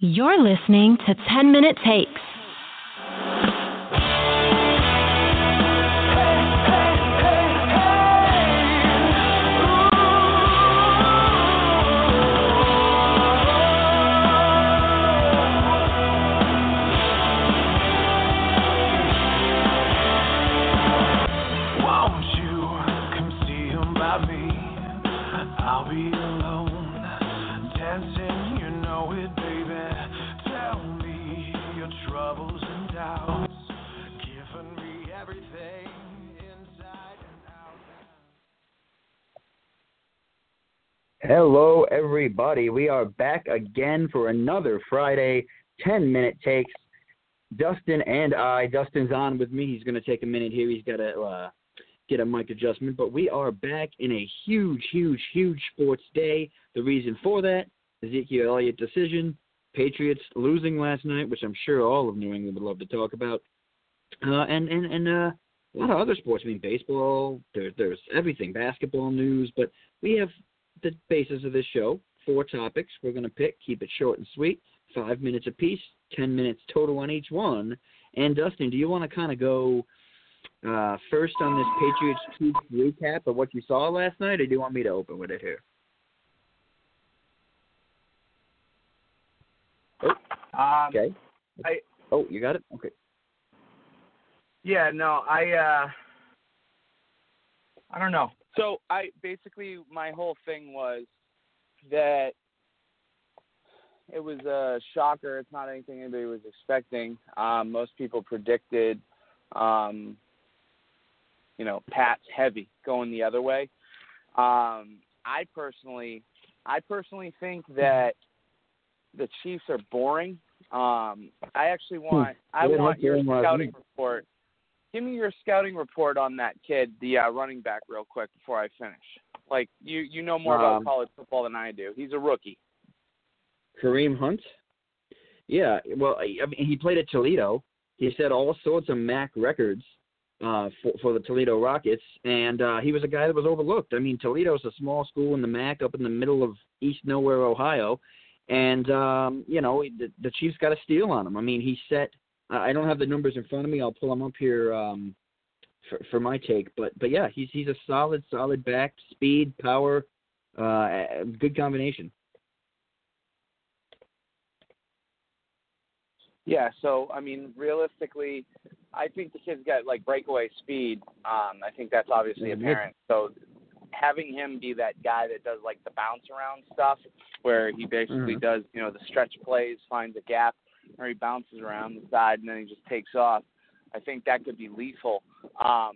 You're listening to 10 Minute Takes. Hello, everybody. We are back again for another Friday 10 minute takes. Dustin and I, Dustin's on with me. He's going to take a minute here. He's got to uh, get a mic adjustment. But we are back in a huge, huge, huge sports day. The reason for that Ezekiel Elliott decision, Patriots losing last night, which I'm sure all of New England would love to talk about, uh, and and and uh, a lot of other sports. I mean, baseball. There's there's everything, basketball news. But we have the basis of this show. Four topics we're going to pick. Keep it short and sweet. Five minutes apiece. Ten minutes total on each one. And Dustin, do you want to kind of go uh, first on this Patriots Chiefs recap of what you saw last night, or do you want me to open with it here? Um, Okay. I- oh, you got it. Okay. Yeah, no, I uh I don't know. So I basically my whole thing was that it was a shocker. It's not anything anybody was expecting. Um, most people predicted, um, you know, Pat's heavy going the other way. Um, I personally, I personally think that the Chiefs are boring. Um, I actually want, I They didn't want your scouting report. Give me your scouting report on that kid, the uh, running back, real quick before I finish. Like you, you know more about Um, college football than I do. He's a rookie. Kareem Hunt. Yeah, well, I mean, he played at Toledo. He set all sorts of MAC records uh, for, for the Toledo Rockets, and uh, he was a guy that was overlooked. I mean, Toledo's a small school in the MAC up in the middle of East Nowhere, Ohio, and um, you know the, the Chiefs got a steal on him. I mean, he set. I don't have the numbers in front of me. I'll pull them up here um, for, for my take, but but yeah, he's he's a solid, solid back, speed, power, uh, good combination. Yeah, so I mean, realistically, I think the kid's got like breakaway speed. Um, I think that's obviously apparent. So having him be that guy that does like the bounce around stuff, where he basically Mhm. does you know the stretch plays, finds a gap, or he bounces around the side and then he just takes off. I think that could be lethal. Um,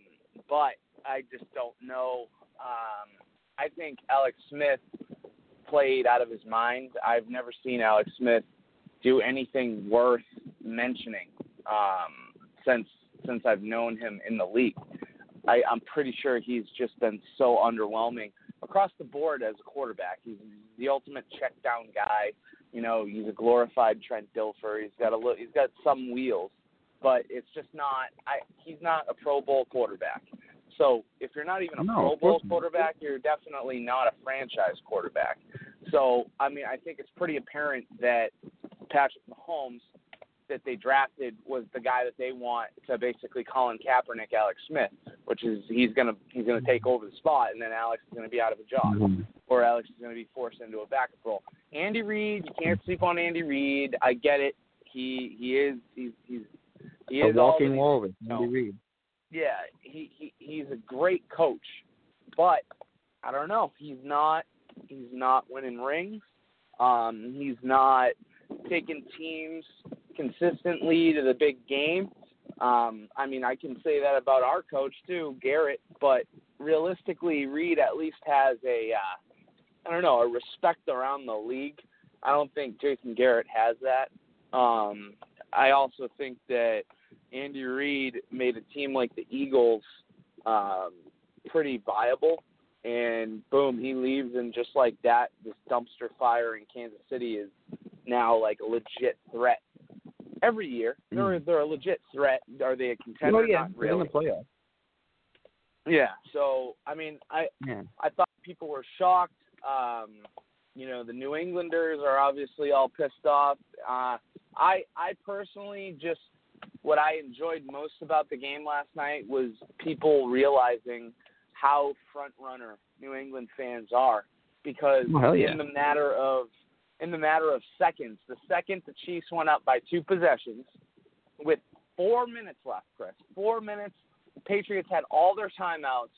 but I just don't know. Um, I think Alex Smith played out of his mind. I've never seen Alex Smith do anything worth mentioning um, since since I've known him in the league. I, I'm pretty sure he's just been so underwhelming across the board as a quarterback. He's the ultimate check down guy. You know, he's a glorified Trent Dilfer. He's got a li- he's got some wheels, but it's just not. I he's not a Pro Bowl quarterback. So if you're not even a No, Pro Bowl quarterback, you're definitely not a franchise quarterback. So I mean, I think it's pretty apparent that Patrick Mahomes that they drafted was the guy that they want to basically Colin Kaepernick, Alex Smith, which is he's gonna he's gonna take over the spot, and then Alex is gonna be out of a job, Mhm. or Alex is gonna be forced into a backup role. Andy Reid, you can't sleep on Andy Reid. I get it. He he is he's he's he a is that walking walrus. Andy Reid. yeah, he, he he's a great coach, but I don't know. He's not he's not winning rings. Um, he's not taking teams consistently to the big game. Um, I mean, I can say that about our coach too, Garrett. But realistically, Reid at least has a uh, I don't know a respect around the league. I don't think Jason Garrett has that. Um, I also think that Andy Reid made a team like the Eagles um, pretty viable, and boom, he leaves, and just like that, this dumpster fire in Kansas City is now like a legit threat. Every year, they're they're a legit threat. Are they a contender? Oh yeah, Not they're in the playoffs. Yeah. So I mean, I Yeah. I thought people were shocked. Um, you know, the New Englanders are obviously all pissed off. Uh, I I personally just what I enjoyed most about the game last night was people realizing how front runner New England fans are because Oh, yeah. in the matter of in the matter of seconds, the second the Chiefs went up by two possessions with four minutes left, Chris, four minutes, the Patriots had all their timeouts.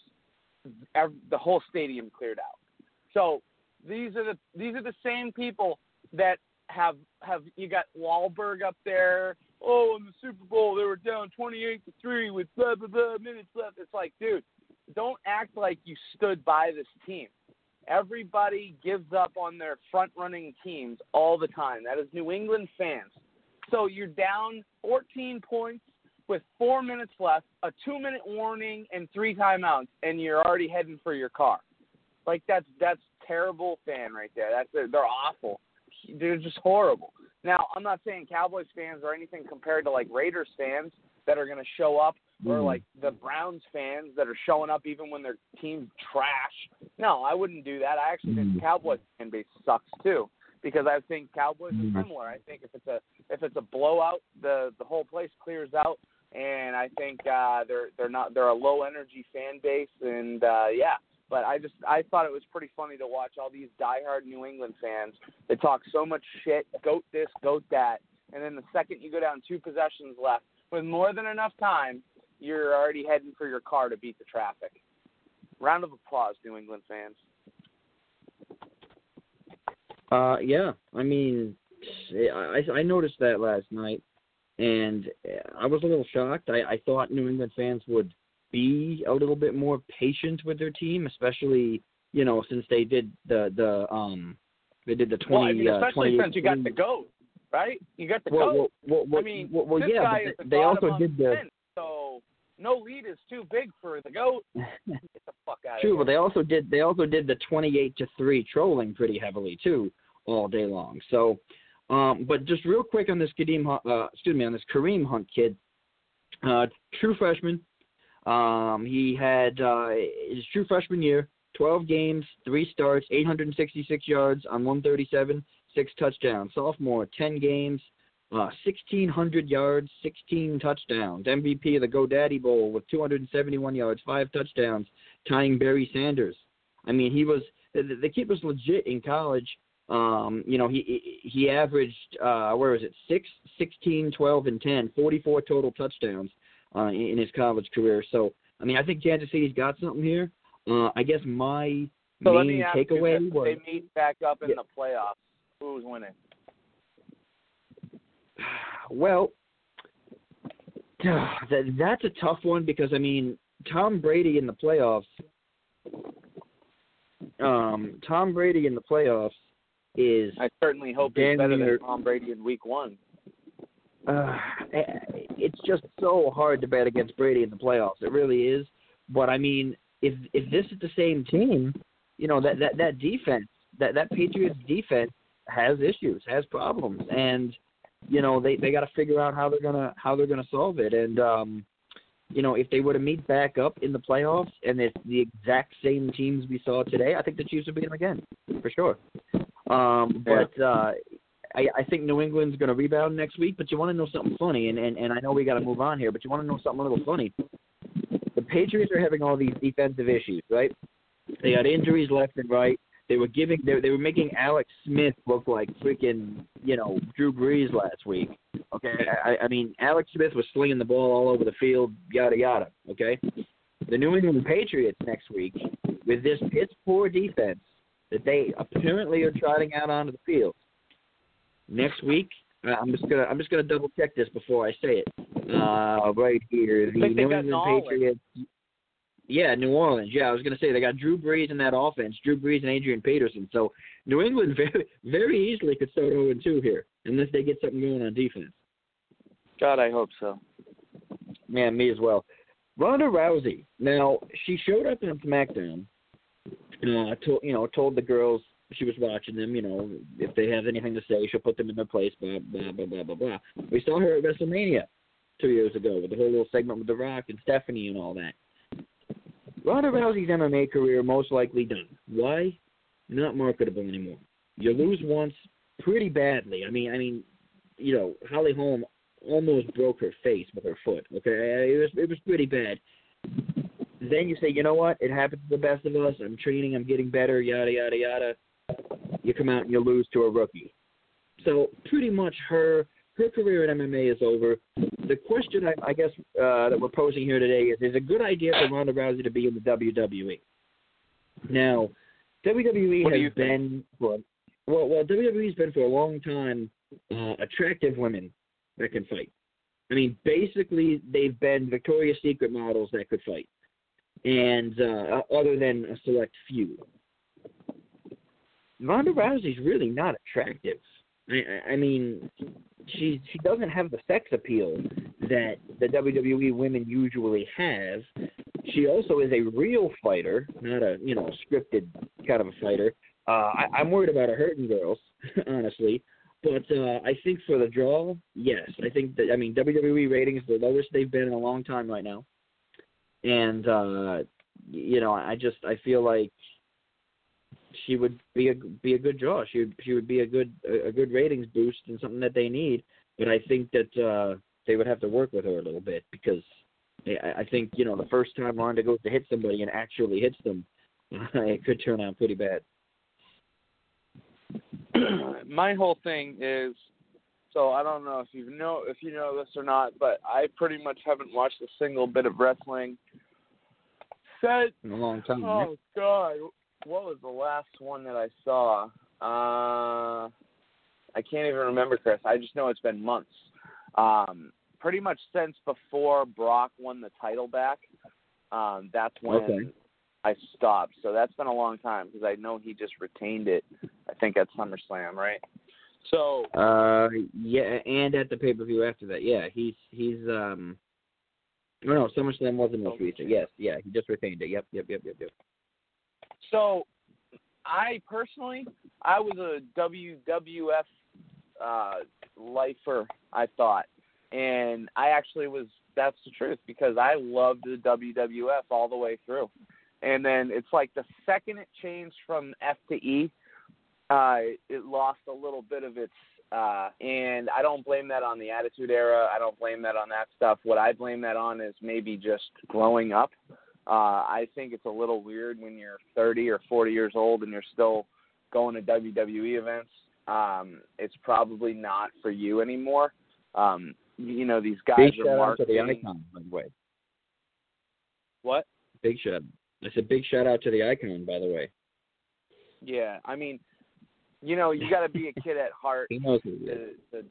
The whole stadium cleared out. So these are the these are the same people that have have you got Wahlberg up there. Oh, in the Super Bowl they were down twenty eight to three with blah blah blah minutes left. It's like, dude, don't act like you stood by this team. Everybody gives up on their front running teams all the time. That is New England fans. So you're down 14 points with four minutes left, a two minute warning, and three timeouts, and you're already heading for your car. Like that's that's terrible fan right there. That's they're awful. They're just horrible. Now I'm not saying Cowboys fans are anything compared to like Raiders fans that are going to show up, or Mhm. like the Browns fans that are showing up even when their team's trash. No, I wouldn't do that. I actually think Mhm. the Cowboys fan base sucks too because I think Cowboys are similar. I think if it's a if it's a blowout, the the whole place clears out, and I think uh, they're they're not they're a low energy fan base, and uh, yeah. But I just I thought it was pretty funny to watch all these diehard New England fans that talk so much shit, goat this, goat that, and then the second you go down two possessions left with more than enough time, you're already heading for your car to beat the traffic. Round of applause, New England fans. Uh, yeah. I mean, I I noticed that last night, and I was a little shocked. I I thought New England fans would be a little bit more patient with their team, especially you know since they did the the um they did the Well, twenty I mean, uh, especially 28 since you got the goat, right? You got the well, goat. well, well, well, I mean, well, well this yeah, guy is the they also did the men, so no lead is too big for the goat. Get the fuck out True, but they also did they also did the twenty eight to three trolling pretty heavily too all day long. So, um, but just real quick on this Kadeem, Hunt- uh, excuse me, on this Kareem Hunt kid, uh, true freshman. Um, he had uh, his true freshman year, twelve games, three starts, eight hundred and sixty six yards on one thirty seven, six touchdowns. Sophomore, ten games. Uh, 1,600 yards, 16 touchdowns. MVP of the GoDaddy Bowl with 271 yards, five touchdowns, tying Barry Sanders. I mean, he was the, the kid was legit in college. Um, you know, he he averaged uh, where is it? Six, 16, 12, and 10, 44 total touchdowns uh, in, his college career. So, I mean, I think Kansas City's got something here. Uh, I guess my So let main you takeaway this: was they meet back up in Yeah. the playoffs, who's winning? Well, that's a tough one because I mean Tom Brady in the playoffs. Um, Tom Brady in the playoffs is I certainly hope he's better near- than Tom Brady in Week One. Uh, it's just so hard to bet against Brady in the playoffs. It really is. But I mean, if if this is the same team, you know that that that defense, that that Patriots defense has issues, has problems, and you know they they got to figure out how they're gonna how they're gonna solve it. And um, you know, if they were to meet back up in the playoffs and it's the exact same teams we saw today, I think the Chiefs would beat them again for sure. Um, but uh, I, I think New England's going to rebound next week. But you want to know something funny, and and, and I know we got to move on here, but you want to know something a little funny. The Patriots are having all these defensive issues, right? They got injuries left and right. They were giving they, they were making Alex Smith look like freaking you know Drew Brees last week. Okay, I, I mean Alex Smith was slinging the ball all over the field, yada yada. Okay, the New England Patriots next week with this piss poor defense that they apparently are trotting out onto the field next week. uh, I'm just gonna I'm just gonna double check this before I say it. Uh, right here, the think New England Patriots. Yeah, New Orleans. Yeah, I was gonna say they got Drew Brees in that offense, Drew Brees and Adrian Peterson. So New England very very easily could start 0 2 here unless they get something going on defense. God, I hope so. Man, me as well. Ronda Rousey. Now she showed up on SmackDown. Uh, told you know told the girls she was watching them. You know if they have anything to say, she'll put them in their place. Blah blah blah blah blah blah. We saw her at WrestleMania two years ago with the whole little segment with The Rock and Stephanie and all that. Ronda Rousey's MMA career most likely done. Why? Not marketable anymore. You lose once pretty badly. I mean, I mean, you know, Holly Holm almost broke her face with her foot. Okay, it was it was pretty bad. Then you say, you know what? It happens to the best of us. I'm training. I'm getting better. Yada yada yada. You come out and you lose to a rookie. So pretty much her her career in MMA is over. The question I, I guess uh, that we're posing here today is: Is a good idea for Ronda Rousey to be in the WWE? Now, WWE What has been for well, well, WWE's been for a long time uh, attractive women that can fight. I mean, basically, they've been Victoria's Secret models that could fight, and uh, other than a select few. Ronda Rousey's really not attractive. I, I- mean, she she doesn't have the sex appeal that the WWE women usually have. She also is a real fighter, not a you know scripted kind of a fighter. Uh, I, I'm worried about her hurting girls, honestly. But uh, I think for the draw, yes. I think that I mean WWE ratings the lowest they've been in a long time right now, and uh, you know I just I feel like she would be a be a good draw. She would she would be a good a, good ratings boost and something that they need. But I think that uh, they would have to work with her a little bit because I, I think you know the first time Ronda goes to hit somebody and actually hits them, it could turn out pretty bad. my whole thing is so I don't know if you know if you know this or not, but I pretty much haven't watched a single bit of wrestling. Said In a long time. right? Oh God, what was the last one that I saw? Uh, I can't even remember, Chris. I just know it's been months. Um, pretty much since before Brock won the title back. Um, that's when Okay. I stopped. So that's been a long time because I know he just retained it. I think at SummerSlam, right? So Uh, yeah, and at the pay per view after that, yeah, he's he's um. No, no, SummerSlam wasn't most recent. Yes, yeah, he just retained it. Yep, yep, yep, yep, yep. So, I personally, I was a WWF uh, lifer. I thought, and I actually was. That's the truth because I loved the WWF all the way through. And then it's like the second it changed from F to E, uh, it lost a little bit of its. Uh, and I don't blame that on the Attitude Era. I don't blame that on that stuff. What I blame that on is maybe just growing up. Uh, I think it's a little weird when you're 30 or 40 years old and you're still going to WWE events. Um, it's probably not for you anymore. Um, you know, these guys Big are shout out to the icon, by the way. What? Big shout. I said big shout out to the icon, by the way. Yeah, I mean, you know, you got to be a kid at heart He knows who he is. to, to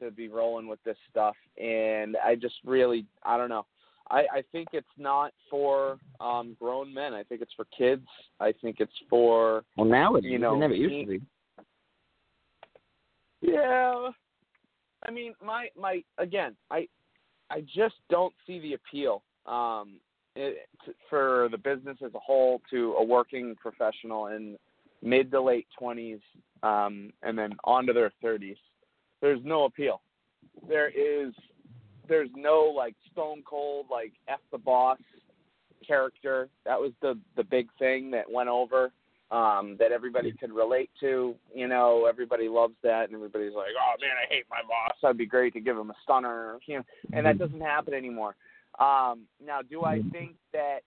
to be rolling with this stuff, and I just really, I don't know. I, I think it's not for um, grown men. I think it's for kids. I think it's for Well, now it you know, never used to be. Yeah. I mean, my my again, I I just don't see the appeal um it, t- for the business as a whole to a working professional in mid to late 20s um and then on to their 30s. There's no appeal. There is there's no like stone cold like F the boss character. That was the the big thing that went over um, that everybody could relate to. You know, everybody loves that, and everybody's like, "Oh man, I hate my boss. That'd be great to give him a stunner." You know, and that doesn't happen anymore. Um, now, do I think that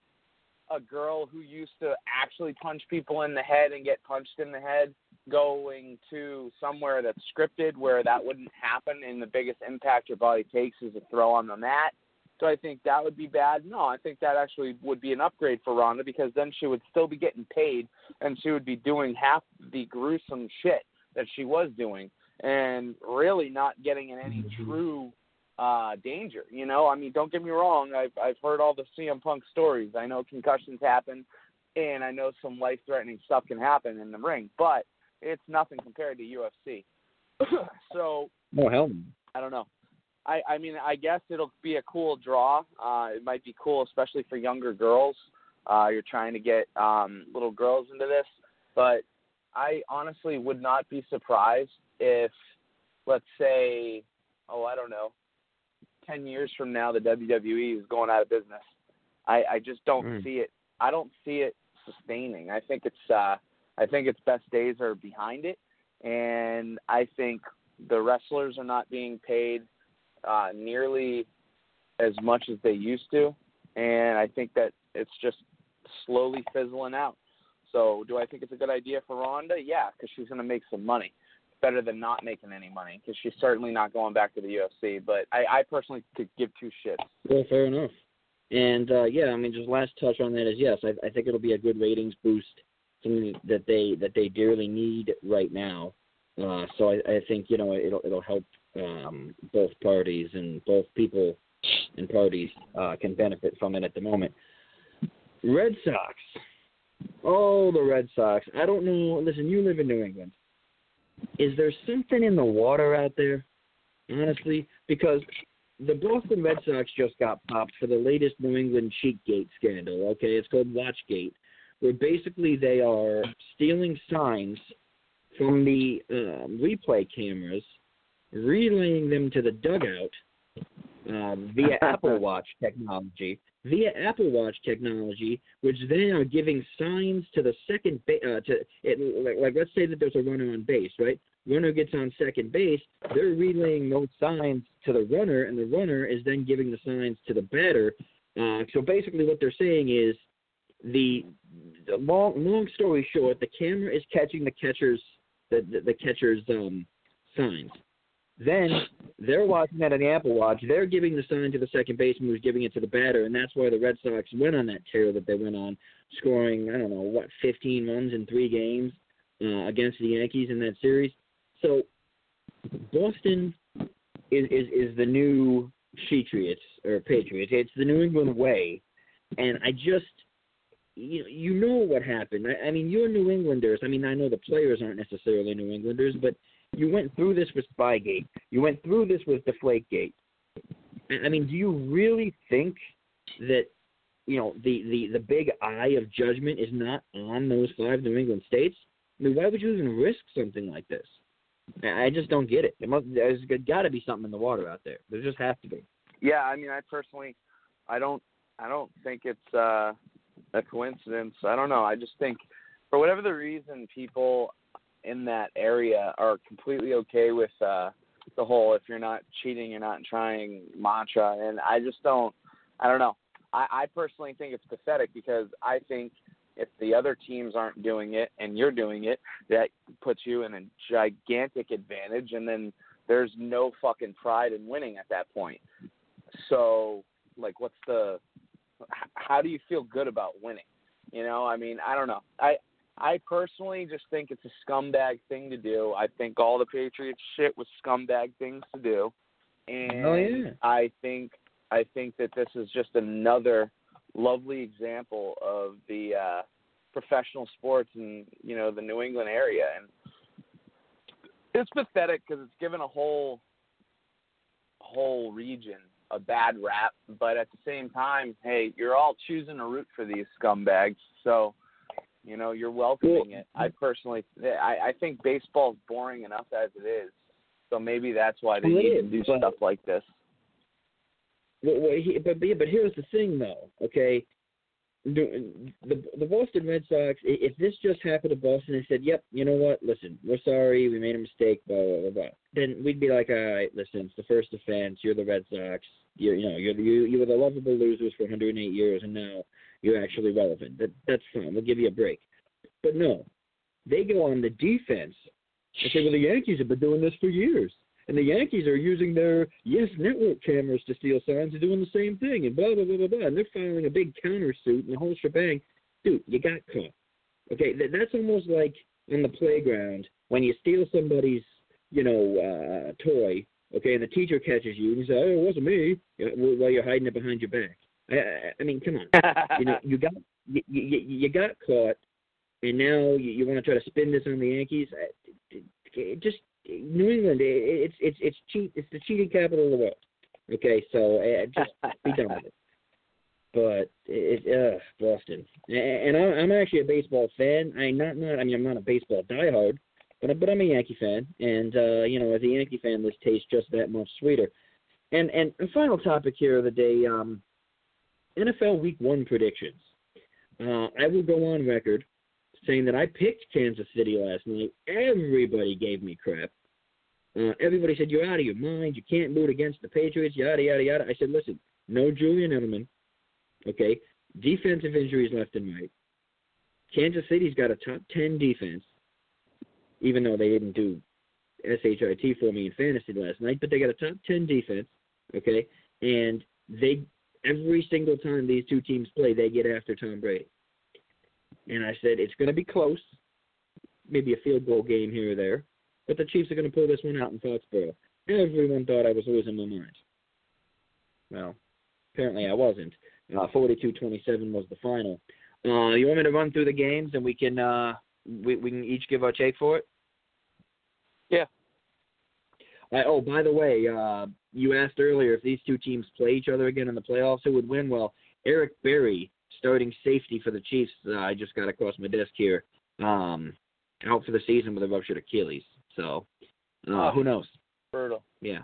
a girl who used to actually punch people in the head and get punched in the head going to somewhere that's scripted where that wouldn't happen and the biggest impact your body takes is a throw on the mat do I think that would be bad? No, I think that actually would be an upgrade for Ronda because then she would still be getting paid and she would be doing half the gruesome shit that she was doing and really not getting in any true uh danger. You know, I mean, don't get me wrong, I've I've heard all the CM Punk stories. I know concussions happen and I know some life threatening stuff can happen in the ring, but it's nothing compared to UFC. so No hell no. I don't know. I I mean I guess it'll be a cool draw. Uh, it might be cool, especially for younger girls. Uh, you're trying to get um, little girls into this, but I honestly would not be surprised if, let's say, oh I don't know, ten years from now the WWE is going out of business. I I just don't Mm. see it. I don't see it sustaining. I think it's uh I think its best days are behind it. and I think the wrestlers are not being paid uh, nearly as much as they used to, and I think that it's just slowly fizzling out. So, do I think it's a good idea for Ronda? Yeah, because she's going to make some money. Better than not making any money, because she's certainly not going back to the UFC. But I, I personally could give two shits. Fair enough. And uh, yeah, I mean, just last touch on that is yes, I, I think it'll be a good ratings boost, something that they that they dearly need right now. Uh, so I, I think you know it'll it'll help um, both parties and both people and parties uh, can benefit from it at the moment. Red Sox. Oh, the Red Sox. I don't know. Listen, you live in New England. Is there something in the water out there? Honestly, because the Boston Red Sox just got popped for the latest New England Cheatgate scandal. Okay, it's called Watchgate, where basically they are stealing signs from the um, replay cameras, relaying them to the dugout um, via Apple Watch technology. Via Apple Watch technology, which then are giving signs to the second ba- uh, to it, like, like let's say that there's a runner on base, right? Runner gets on second base, they're relaying those signs to the runner, and the runner is then giving the signs to the batter. Uh, so basically, what they're saying is the, long long story short, the camera is catching the catcher's the the, the catcher's um, signs. Then they're watching that on the Apple Watch. They're giving the sign to the second baseman who's giving it to the batter, and that's why the Red Sox went on that tear that they went on, scoring I don't know what 15 runs in three games uh, against the Yankees in that series. So Boston is is, is the new Patriots or Patriots. It's the New England way, and I just you you know what happened. I, I mean, you're New Englanders. I mean, I know the players aren't necessarily New Englanders, but you went through this with Spygate. You went through this with Deflategate. I mean, do you really think that you know the the the big eye of judgment is not on those five New England states? I mean, why would you even risk something like this? I just don't get it. There must, there's got to be something in the water out there. There just has to be. Yeah, I mean, I personally, I don't, I don't think it's uh, a coincidence. I don't know. I just think, for whatever the reason, people in that area are completely okay with uh, the whole "if you're not cheating, you're not trying" mantra, and I just don't. I don't know. I, I personally think it's pathetic because I think if the other teams aren't doing it and you're doing it, that puts you in a gigantic advantage, and then there's no fucking pride in winning at that point. So, like, what's the? How do you feel good about winning? You know, I mean, I don't know. I I personally just think it's a scumbag thing to do. I think all the Patriots shit was scumbag things to do, and oh, yeah. I think I think that this is just another lovely example of the uh, professional sports in you know the New England area, and it's pathetic because it's given a whole whole region a bad rap. But at the same time, hey, you're all choosing to root for these scumbags, so you know you're welcoming it. I personally, I, I think baseball's boring enough as it is, so maybe that's why they need to do stuff like this. Well, well, he, but but here's the thing, though. Okay, the the Boston Red Sox. If this just happened to Boston and said, "Yep, you know what? Listen, we're sorry, we made a mistake," blah blah blah, blah then we'd be like, "All right, listen, it's the first offense. You're the Red Sox. You're you know you're you you were the lovable losers for 108 years, and now you're actually relevant. That that's fine. We'll give you a break." But no, they go on the defense and say, "Well, the Yankees have been doing this for years." And the Yankees are using their Yes Network cameras to steal signs and doing the same thing and blah, blah, blah, blah, blah. And they're filing a big countersuit and the whole shebang. Dude, you got caught. Okay, that's almost like on the playground when you steal somebody's, you know, uh, toy, okay, and the teacher catches you and you say, oh, it wasn't me, while you're hiding it behind your back. I, I mean, come on. you know, you got you, you, you got caught, and now you, you want to try to spin this on the Yankees. I, Just New England, it's it's it's cheat. It's the cheating capital of the world. Okay, so uh, just be done with it. But it, uh, Boston, and I'm actually a baseball fan. I'm not not. I mean, I'm not a baseball diehard, but but I'm a Yankee fan, and uh, you know, as a Yankee fan, this tastes just that much sweeter. And and a final topic here of the day: um, NFL Week One predictions. Uh, I will go on record saying that I picked Kansas City last night. Everybody gave me crap. Uh, everybody said you're out of your mind. You can't root against the Patriots. Yada yada yada. I said, listen, no Julian Edelman. Okay, defensive injuries left and right. Kansas City's got a top ten defense, even though they didn't do shit for me in fantasy last night. But they got a top ten defense. Okay, and they every single time these two teams play, they get after Tom Brady. And I said it's going to be close, maybe a field goal game here or there, but the Chiefs are going to pull this one out in Foxborough. Everyone thought I was losing my mind. Well, apparently I wasn't. Uh, 42-27 was the final. Uh, you want me to run through the games and we can uh, we we can each give our take for it? Yeah. Oh, by the way, uh, you asked earlier if these two teams play each other again in the playoffs, who would win? Well, Eric Berry, starting safety for the Chiefs, uh, I just got across my desk here, um, out for the season with a ruptured Achilles. So, uh, who knows? Brutal. Yeah,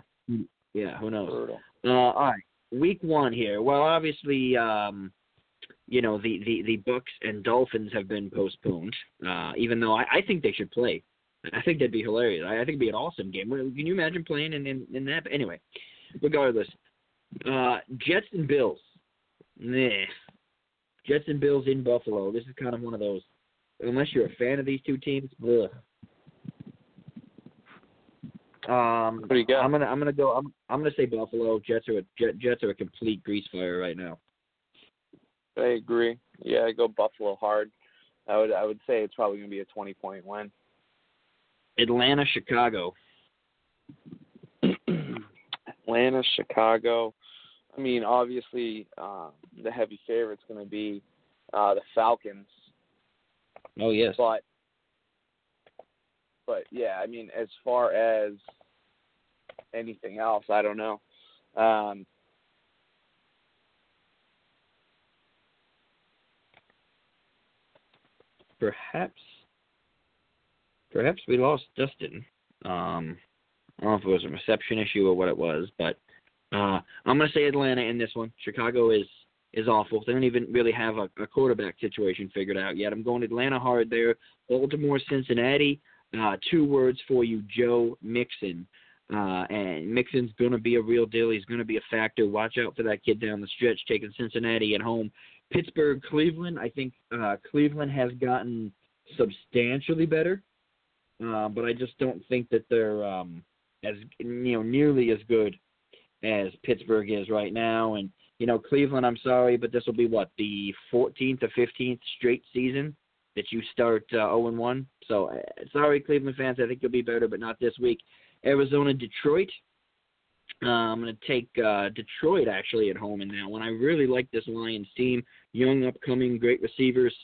yeah, who knows? Brutal. Uh, all right, week one here. Well, obviously, um, you know the, the the Bucs and Dolphins have been postponed. Uh, even though I, I think they should play. I think that'd be hilarious. I, I think it'd be an awesome game. Can you imagine playing in in, in that? But anyway, regardless, uh, Jets and Bills. Nah. Jets and Bills in Buffalo. This is kind of one of those. Unless you're a fan of these two teams, ugh. Um, What do you got? I'm gonna I'm gonna go. I'm I'm gonna say Buffalo. Jets are a Jet, Jets are a complete grease fire right now. I agree. Yeah, I go Buffalo hard. I would I would say it's probably going to be a 20 point win. Atlanta, Chicago. Atlanta, Chicago. I mean, obviously, uh, the heavy favorite's going to be uh, the Falcons, Oh yes. but but yeah, I mean, as far as anything else, I don't know. Um, perhaps perhaps we lost Dustin. Um, I don't know if it was a reception issue or what it was, but uh, I'm going to say Atlanta in this one. Chicago is is awful. They don't even really have a, a quarterback situation figured out yet. I'm going Atlanta hard there. Baltimore, Cincinnati. Uh, two words for you, Joe Mixon. Uh, and Mixon's going to be a real deal. He's going to be a factor. Watch out for that kid down the stretch, taking Cincinnati at home. Pittsburgh, Cleveland. I think uh, Cleveland has gotten substantially better, uh, but I just don't think that they're um, as you know nearly as good as Pittsburgh is right now. And you know, Cleveland. I'm sorry, but this will be what the 14th or 15th straight season that you start uh, 0 and 1. So uh, sorry, Cleveland fans. I think you'll be better, but not this week. Arizona, Detroit. Uh, I'm going to take uh, Detroit actually at home in that one. I really like this Lions team. Young, upcoming, great receivers,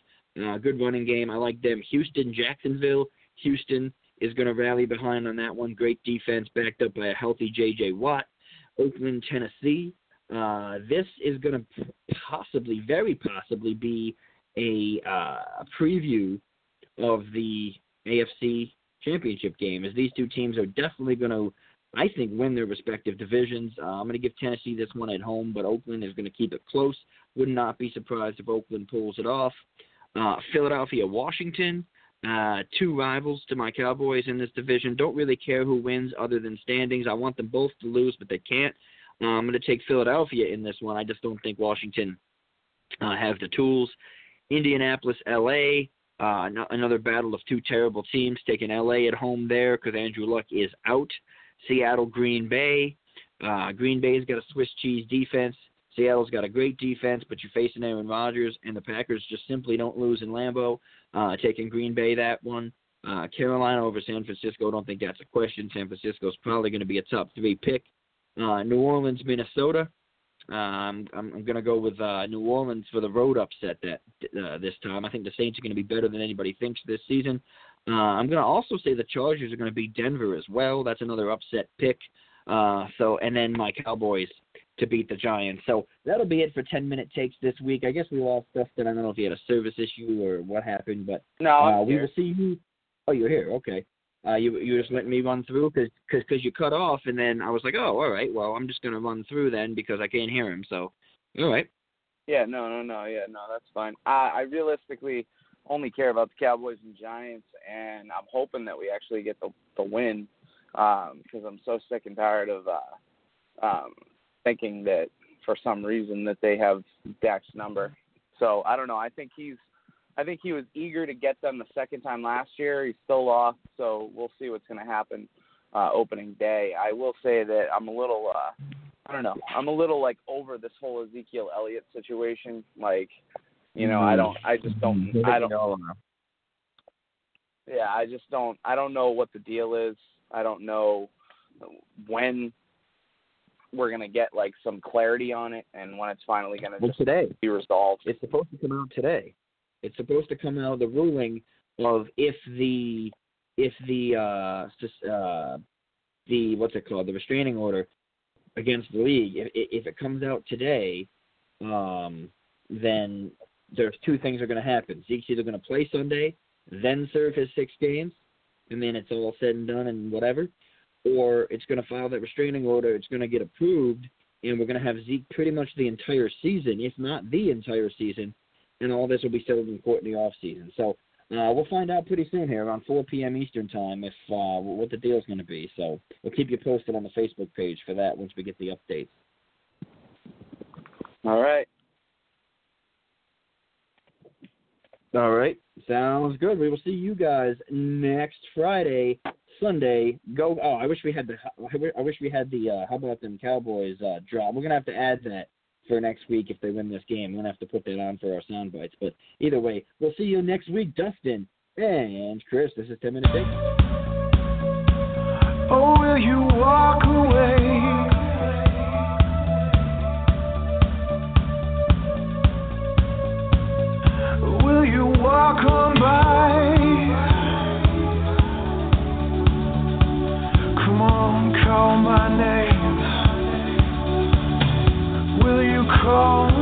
uh, good running game. I like them. Houston, Jacksonville. Houston is going to rally behind on that one. Great defense backed up by a healthy J.J. Watt. Oakland, Tennessee. Uh, this is going to possibly, very possibly, be a, uh, a preview of the AFC championship game, as these two teams are definitely going to, I think, win their respective divisions. Uh, I'm going to give Tennessee this one at home, but Oakland is going to keep it close. Would not be surprised if Oakland pulls it off. Uh, Philadelphia, Washington. Uh, two rivals to my Cowboys in this division. Don't really care who wins other than standings. I want them both to lose, but they can't. Uh, I'm going to take Philadelphia in this one. I just don't think Washington uh, has the tools. Indianapolis, LA. Uh, no- another battle of two terrible teams. Taking LA at home there because Andrew Luck is out. Seattle, Green Bay. Uh, Green Bay's got a Swiss cheese defense. Seattle's got a great defense, but you're facing Aaron Rodgers, and the Packers just simply don't lose in Lambeau. Uh, taking Green Bay that one. Uh, Carolina over San Francisco. Don't think that's a question. San Francisco's probably going to be a top three pick. Uh, New Orleans, Minnesota. Um, I'm, I'm going to go with uh, New Orleans for the road upset that uh, this time. I think the Saints are going to be better than anybody thinks this season. Uh, I'm going to also say the Chargers are going to beat Denver as well. That's another upset pick. Uh, so, and then my Cowboys to beat the Giants. So that'll be it for 10 minute takes this week. I guess we lost Dustin. I don't know if he had a service issue or what happened, but no, uh, we will see you. Oh, you're here. Okay. Uh, you you just letting me run through because cause, cause you cut off, and then I was like, oh, all right. Well, I'm just gonna run through then because I can't hear him. So, all right. Yeah, no, no, no, yeah, no, that's fine. I, I realistically, only care about the Cowboys and Giants, and I'm hoping that we actually get the the win because um, I'm so sick and tired of uh, um, thinking that for some reason that they have Dak's number. So I don't know. I think he's I think he was eager to get them the second time last year. He's still off, so we'll see what's going to happen uh, opening day. I will say that I'm a little, uh, I don't know, I'm a little like over this whole Ezekiel Elliott situation. Like, you know, I don't, I just don't, I don't. know. Yeah, I just don't. I don't know what the deal is. I don't know when we're gonna get like some clarity on it and when it's finally gonna well, today. be resolved. It's supposed to come out today. It's supposed to come out the ruling of if the if the uh, uh the what's it called the restraining order against the league if if it comes out today, um, then there's two things are going to happen. Zeke's either going to play Sunday, then serve his six games, and then it's all said and done and whatever, or it's going to file that restraining order. It's going to get approved, and we're going to have Zeke pretty much the entire season, if not the entire season, and all this will be settled in court in the off season. So uh, we'll find out pretty soon here around 4 p.m. Eastern time if uh, what the deal's going to be. So we'll keep you posted on the Facebook page for that once we get the updates. All right. All right. Sounds good. We will see you guys next Friday, Sunday, go. Oh, I wish we had the. I wish we had the. Uh, how about them Cowboys uh, draw? We're gonna have to add that for next week if they win this game. We're gonna have to put that on for our sound bites. But either way, we'll see you next week, Dustin and Chris. This is ten minutes. Oh, will you walk away? Will you walk on by? call my name? Will you call